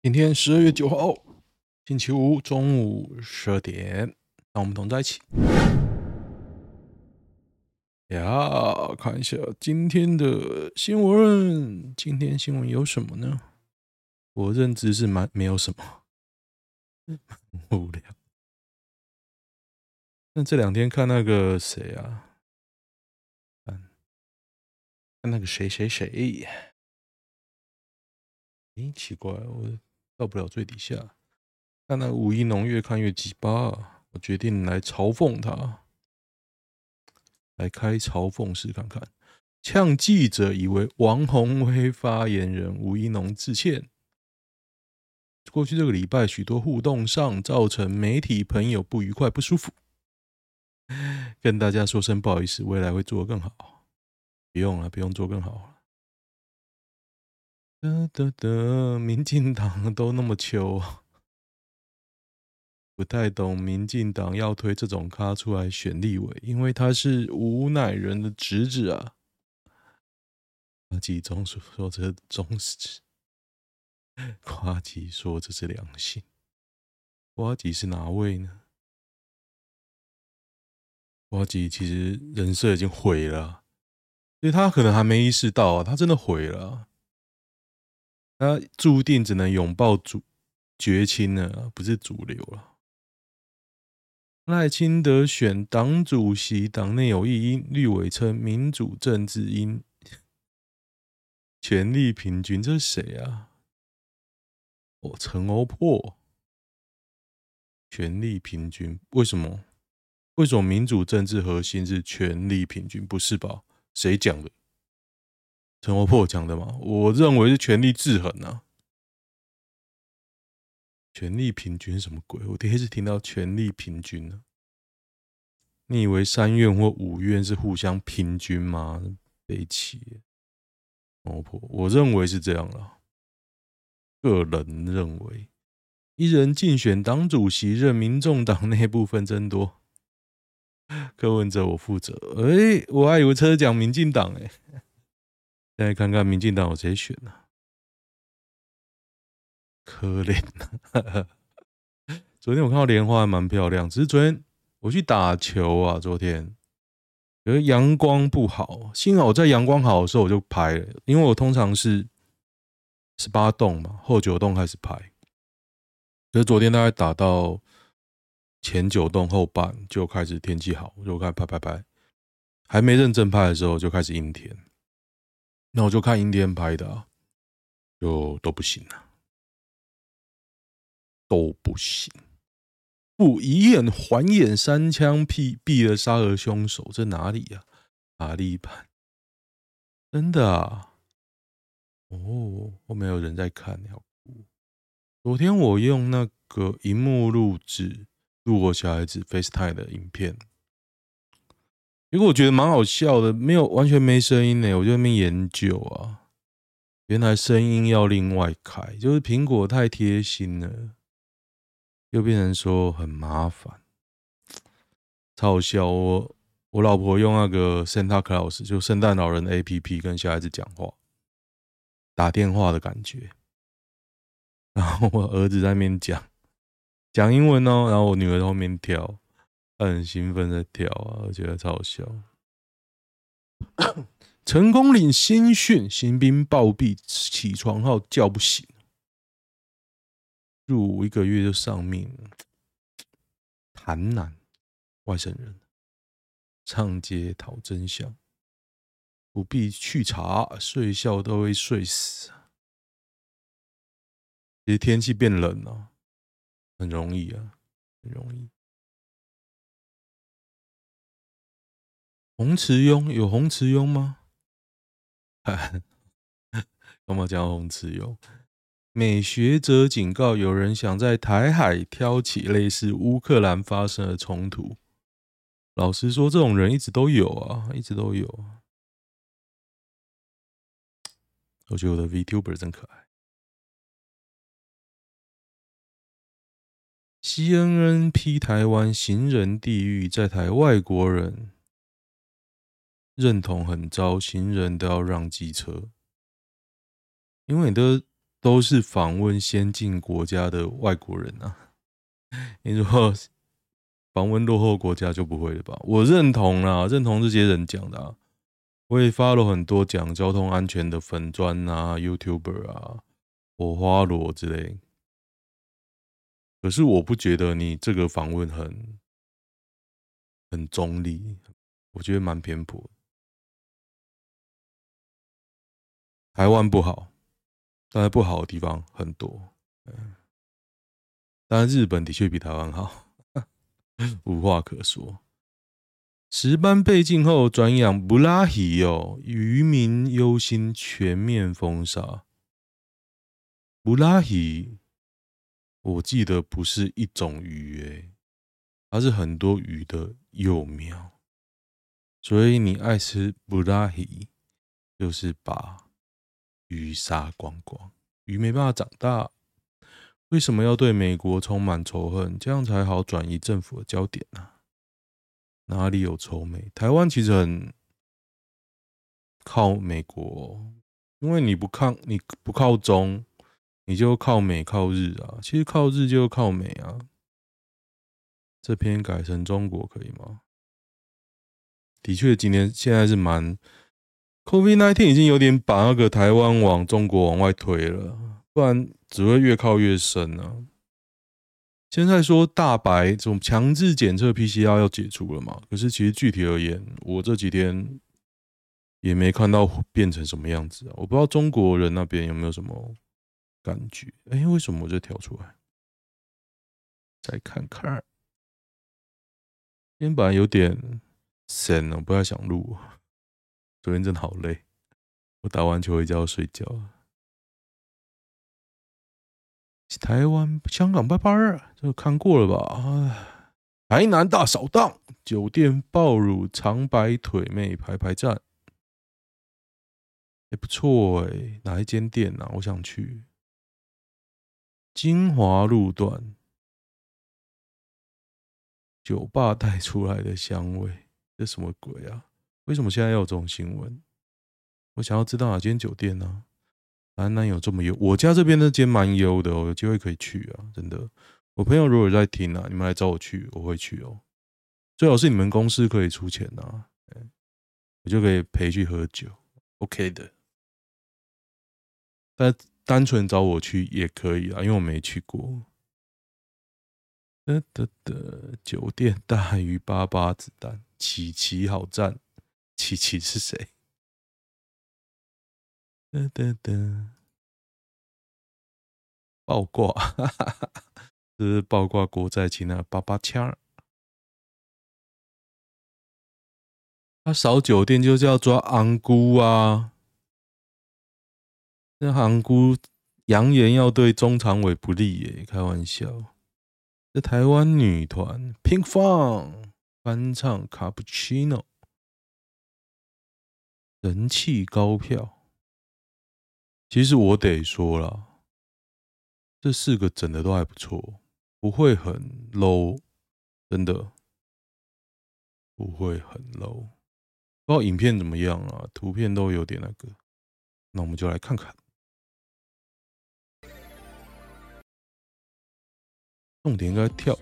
今天十二月九号，星期五中午十二点，让我们同在一起。呀，看一下今天的新闻。今天新闻有什么呢？我认知是蛮没有什么，无聊。那这两天看那个谁啊？看，看那个谁谁谁？咦，奇怪，我。到不了最底下，看那吴怡农越看越鸡巴，我决定来嘲讽他，来开嘲讽式看看。呛记者以为王鸿威发言人吴一农致歉。过去这个礼拜，许多互动上造成媒体朋友不愉快、不舒服，跟大家说声不好意思，未来会做得更好。不用了，不用做更好。得得得，民进党都那么糗，不太懂民进党要推这种咖出来选立委，因为他是吴乃仁的侄子啊。阿吉总说说这忠实，夸吉说这是良心。呱吉是哪位呢？呱吉其实人设已经毁了，所以他可能还没意识到啊，他真的毁了。他注定只能拥抱主绝亲了，不是主流了。赖清德选党主席，党内有异音，绿委称民主政治因权力平均，这是谁啊？哦，陈欧破，权力平均，为什么？为什么民主政治核心是权力平均？不是吧？谁讲的？陈欧破讲的嘛，我认为是权力制衡啊，权力平均什么鬼？我第一次听到权力平均呢。你以为三院或五院是互相平均吗？悲戚，欧破，我认为是这样了。个人认为，一人竞选党主席，任民众党内部分增多。柯文哲，我负责。哎，我还以为车讲民进党哎。在看看民进党有谁选呢？可怜呐！昨天我看到莲花还蛮漂亮，只是昨天我去打球啊，昨天觉得阳光不好。幸好我在阳光好的时候我就拍了，因为我通常是十八洞嘛，后九洞开始拍。可是昨天大概打到前九洞后半就开始天气好，我就开始拍拍拍，还没认真拍的时候就开始阴天。那我就看阴天拍的，啊，就都不行了，都不行。不以眼还眼，三枪毙毙了杀俄凶手，这哪里呀，啊？阿力版，真的啊？哦，后面有人在看，好酷。昨天我用那个荧幕录制录我小孩子 FaceTime 的影片。因为我觉得蛮好笑的，没有完全没声音呢。我就在那边研究啊，原来声音要另外开，就是苹果太贴心了，又变成说很麻烦，超好笑。我我老婆用那个 Santa Claus，就圣诞老人的 APP 跟小孩子讲话，打电话的感觉。然后我儿子在那边讲讲英文哦，然后我女儿在后面跳。很兴奋在跳啊，我觉得超好笑。成功岭新训新兵暴毙，起床号叫不醒，入伍一个月就丧命。台南外省人上街讨真相，不必去查，睡觉都会睡死。其实天气变冷了，很容易啊，很容易。洪慈庸有洪慈庸吗？干嘛讲洪慈庸？美学者警告，有人想在台海挑起类似乌克兰发生的冲突。老实说，这种人一直都有啊，一直都有啊。我觉得我的 VTuber 真可爱。CNN 批台湾行人地狱，在台外国人。认同很糟，行人都要让机车，因为你的都是访问先进国家的外国人啊。你说访问落后国家就不会了吧？我认同啦，认同这些人讲的啊。我也发了很多讲交通安全的粉砖啊、YouTuber 啊、火花罗之类。可是我不觉得你这个访问很很中立，我觉得蛮偏颇。台湾不好，当然不好的地方很多。嗯，当然日本的确比台湾好，无话可说。石斑被禁后转养布拉希哦，渔民忧心全面封杀。布拉希。我记得不是一种鱼诶，它是很多鱼的幼苗，所以你爱吃布拉希，就是把鱼杀光光，鱼没办法长大。为什么要对美国充满仇恨？这样才好转移政府的焦点呢、啊？哪里有仇美？台湾其实很靠美国，因为你不抗，你不靠中。你就靠美靠日啊，其实靠日就靠美啊。这篇改成中国可以吗？的确，今天现在是蛮 COVID-19 已经有点把那个台湾往中国往外推了，不然只会越靠越深啊。现在说大白这种强制检测 PCR 要解除了嘛？可是其实具体而言，我这几天也没看到变成什么样子啊。我不知道中国人那边有没有什么。感觉哎，为什么我就跳出来？再看看，今天本来有点神了，不太想录。昨天真的好累，我打完球回家要睡觉。台湾、香港拜拜啊，这个看过了吧？台南大扫荡，酒店爆乳长白腿妹排排站，也不错哎。哪一间店啊？我想去。金华路段酒吧带出来的香味，这什么鬼啊？为什么现在要有这种新闻？我想要知道哪间酒店呢？台南有这么优？我家这边那间蛮优的，哦有机会可以去啊！真的，我朋友如果在听啊，你们来找我去，我会去哦。最好是你们公司可以出钱啊，我就可以陪去喝酒，OK 的。但。单纯找我去也可以啊，因为我没去过。得得得，酒店大于八八子弹，琪琪好赞。琪琪是谁？得得得，爆挂，哈哈哈，这是爆挂国债期那八八枪。他扫酒店就是要抓昂姑啊。那昂姑扬言要对中常委不利耶，开玩笑。这台湾女团 Pinkfong 翻唱《卡布奇诺》，人气高票。其实我得说了，这四个整的都还不错，不会很 low，真的不会很 low。不知道影片怎么样啊？图片都有点那个，那我们就来看看。重点应该跳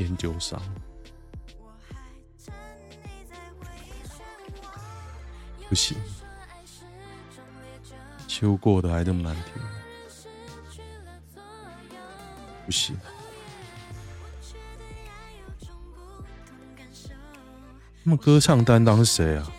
研究上，不行，修过的还这么难听，不行。那么歌唱担当是谁啊？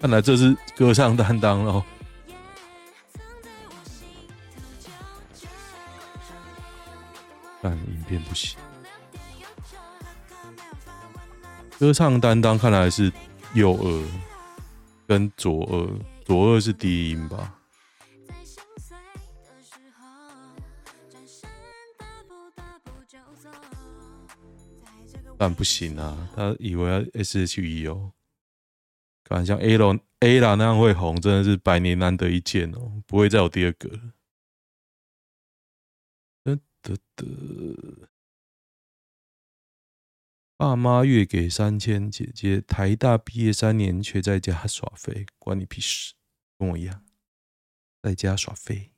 看来这是歌唱担当喽。但影片不行，歌唱担当看来是右耳跟左耳，左耳是低音吧。但不行啊，他以为要 SHE 哦，感觉像 A 龙 A 啦那样会红，真的是百年难得一见哦，不会再有第二个了。得得得，爸妈月给三千，姐姐台大毕业三年却在家耍废，关你屁事，跟我一样，在家耍废。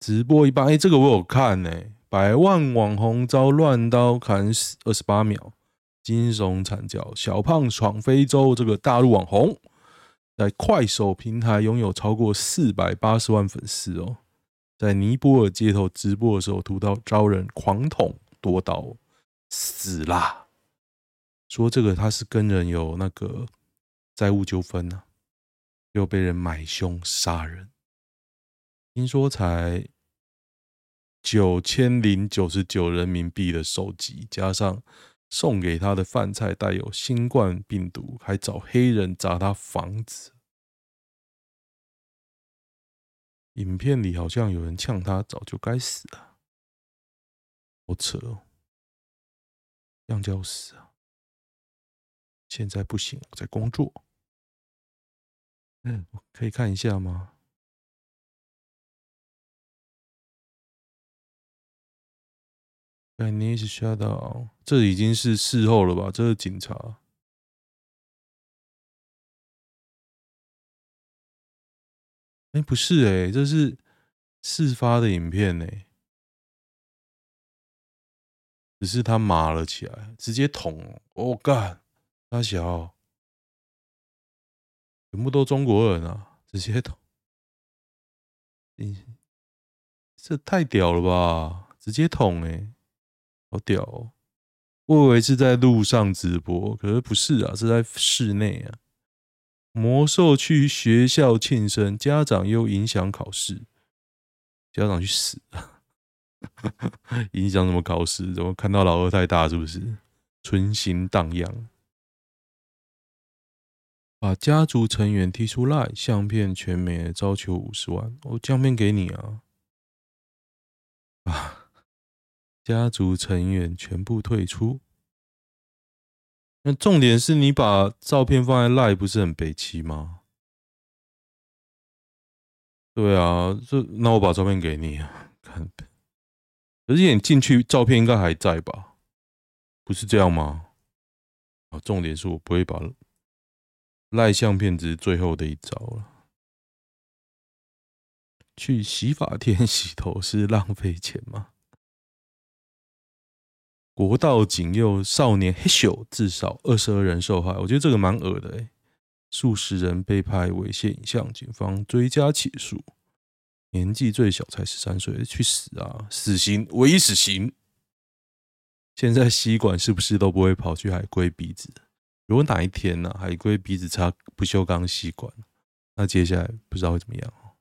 直播一般，哎、欸，这个我有看呢、百万网红遭乱刀砍死二十八秒，惊悚惨叫，小胖闯非洲。这个大陆网红在快手平台拥有超过四百八十万粉丝哦，在尼泊尔街头直播的时候，屠刀遭人狂捅夺刀，死啦！说这个他是跟人有那个债务纠纷呢，又被人买凶杀人。听说才九千零九十九人民币的手机，加上送给他的饭菜带有新冠病毒，还找黑人砸他房子。影片里好像有人呛他，早就该死了，好扯哦，样就要死啊！现在不行，我在工作。嗯，可以看一下吗？你是吓到，这已经是事后了吧？这是警察。哎，不是哎，这是事发的影片哎，只是他麻了起来，直接捅。我干，大小，全部都中国人啊，直接捅。你这太屌了吧？直接捅哎！好屌哦！我以为是在路上直播，可是不是啊，是在室内啊。魔兽去学校庆生，家长又影响考试，家长去死啊！影响什么考试？怎么看到老二太大？是不是春心荡漾？把家族成员踢出来，相片全没，招求五十万。我相片给你啊！啊！家族成员全部退出。那重点是你把照片放在 LINE 不是很北齐吗？对啊，这那我把照片给你啊，看。而且你进去照片应该还在吧？不是这样吗？啊，重点是我不会把赖相片，只是最后的一招了。去洗发店洗头是浪费钱吗？国道警诱少年黑咻，至少二十二人受害。我觉得这个蛮恶的哎，数十人被拍猥亵影像，警方追加起诉。年纪最小才十三岁，去死啊！死刑，唯一死刑。现在吸管是不是都不会跑去海龟鼻子？如果哪一天呢、啊，海龟鼻子插不锈钢吸管，那接下来不知道会怎么样哦。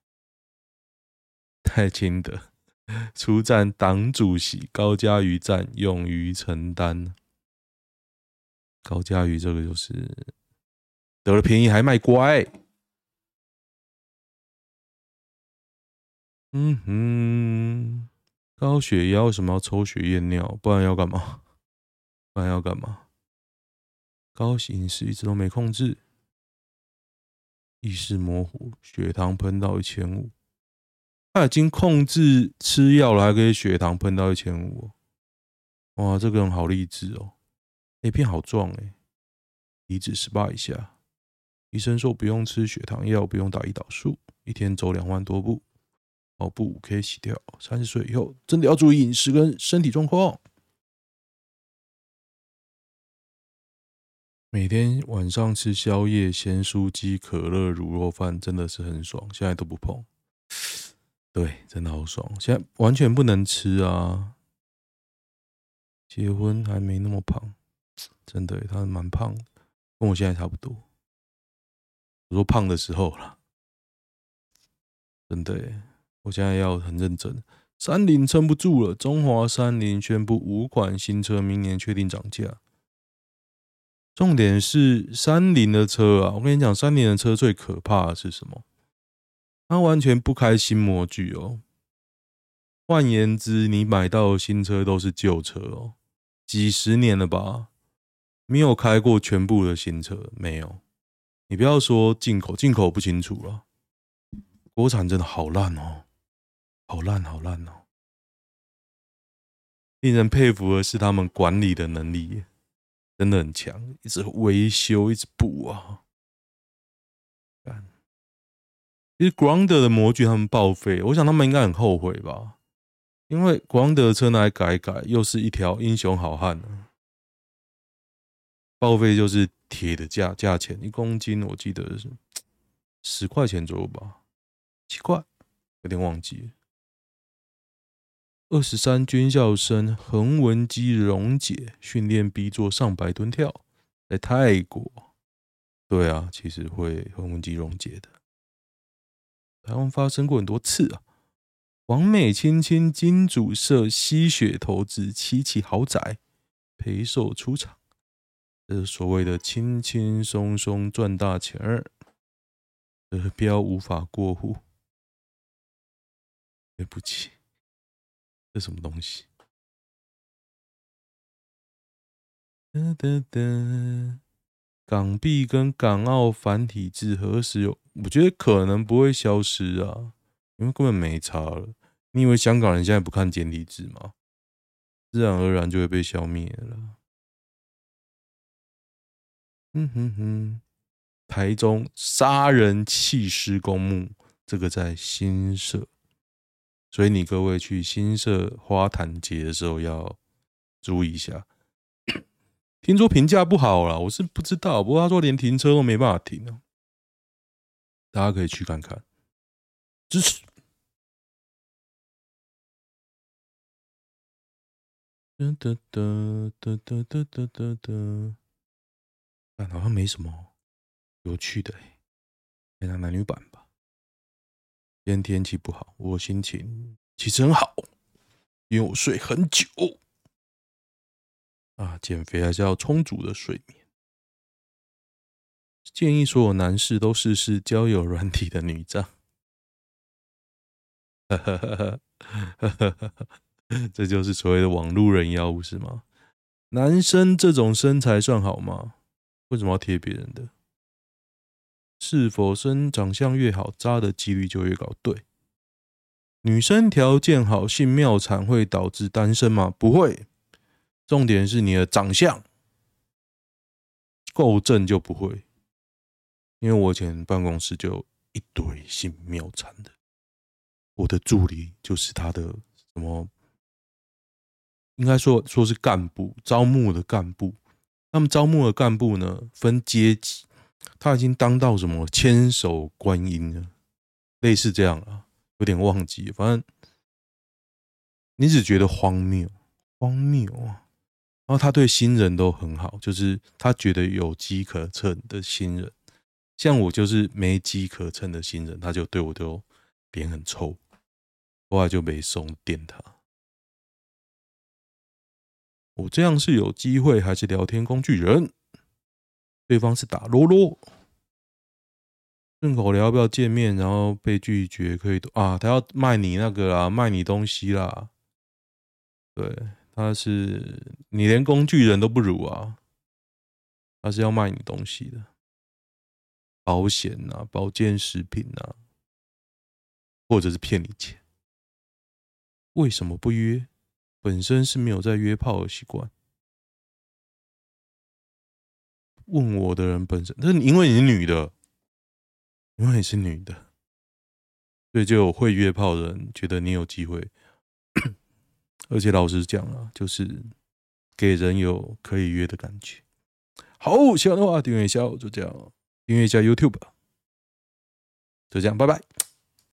太轻的。出战党主席高嘉瑜战勇于承担。高嘉瑜这个就是得了便宜还卖乖。嗯哼，高血压为什么要抽血验尿？不然要干嘛？不然要干嘛？高饮食一直都没控制，意识模糊，血糖喷到一千五。他已经控制吃药了，还可以血糖喷到一千五，哇，这个人好励志哦！A 片好壮哎，体脂十八以下，医生说不用吃血糖药，不用打胰岛素，一天走两万多步，跑步五 K 起跳。三十岁以后真的要注意饮食跟身体状况，每天晚上吃宵夜，咸酥鸡、可乐、卤肉饭真的是很爽，现在都不碰。对，真的好爽！现在完全不能吃啊！结婚还没那么胖，真的，他蛮胖，跟我现在差不多。我说胖的时候了，真的，我现在要很认真。三菱撑不住了，中华三菱宣布五款新车明年确定涨价。重点是三菱的车啊！我跟你讲，三菱的车最可怕的是什么？他完全不开新模具哦，换言之，你买到的新车都是旧车哦，几十年了吧？没有开过全部的新车，没有。你不要说进口，进口不清楚了。国产真的好烂哦，好烂好烂哦。令人佩服的是他们管理的能力，真的很强，一直维修，一直补啊。其实 Grandeur 的模具他们报废，我想他们应该很后悔吧，因为 Grandeur 的车拿来改改，又是一条英雄好汉呢。报废就是铁的价价钱，一公斤我记得是十块钱左右吧，七块，有点忘记。二十三军校生横纹肌溶解训练逼做上百吨跳，在泰国。对啊，其实会横纹肌溶解的。台湾发生过很多次啊。王美青青金主设吸血投资七期豪宅，赔售出场。这是所谓的轻轻松松赚大钱儿，得标无法过户。对不起，这什么东西？噔噔噔，港币跟港澳繁体字何时有？我觉得可能不会消失啊，因为根本没差了。你以为香港人现在不看简体字吗？自然而然就会被消灭了。嗯哼哼，台中杀人弃尸公墓，这个在新社，所以你各位去新社花坛节的时候要注意一下。听说评价不好啦，我是不知道，不过他说连停车都没办法停，大家可以去看看，支持。哒哒哒哒哒哒哒哒哒。好像没什么有趣的哎，看看男女版吧。今天天气不好，我心情其实很好，因为我睡很久啊。减肥还是要充足的睡眠。建议所有男士都试试交友软体的女帐。哈哈哈哈哈哈！这就是所谓的网路人妖是吗？男生这种身材算好吗？为什么要贴别人的？是否生长相越好，渣的几率就越高？对，女生条件好，性妙产会导致单身吗？不会，重点是你的长相够正就不会。因为我以前办公室就一堆信庙产的，我的助理就是他的什么，应该说说是干部，招募的干部。他们招募的干部呢，分阶级，他已经当到什么千手观音了，类似这样啊，有点忘记，反正你只觉得荒谬，荒谬啊。然后他对新人都很好，就是他觉得有机可乘的新人，像我就是没机可乘的新人，他就对我都脸很臭，后来就没送电他。我这样是有机会还是聊天工具人？对方是打啰啰，顺口聊要不要见面？然后被拒绝可以啊？他要卖你那个啦，卖你东西啦。对，他是你连工具人都不如啊，他是要卖你东西的，保险呐、保健食品呐、或者是骗你钱？为什么不约？本身是没有在约炮的习惯。问我的人本身，但是因为你是女的，因为你是女的，所以就有会约炮的人觉得你有机会。而且老实讲啊，就是给人有可以约的感觉。好，喜欢的话订阅一下，就这样，订阅一下 YouTube，就这样，拜拜。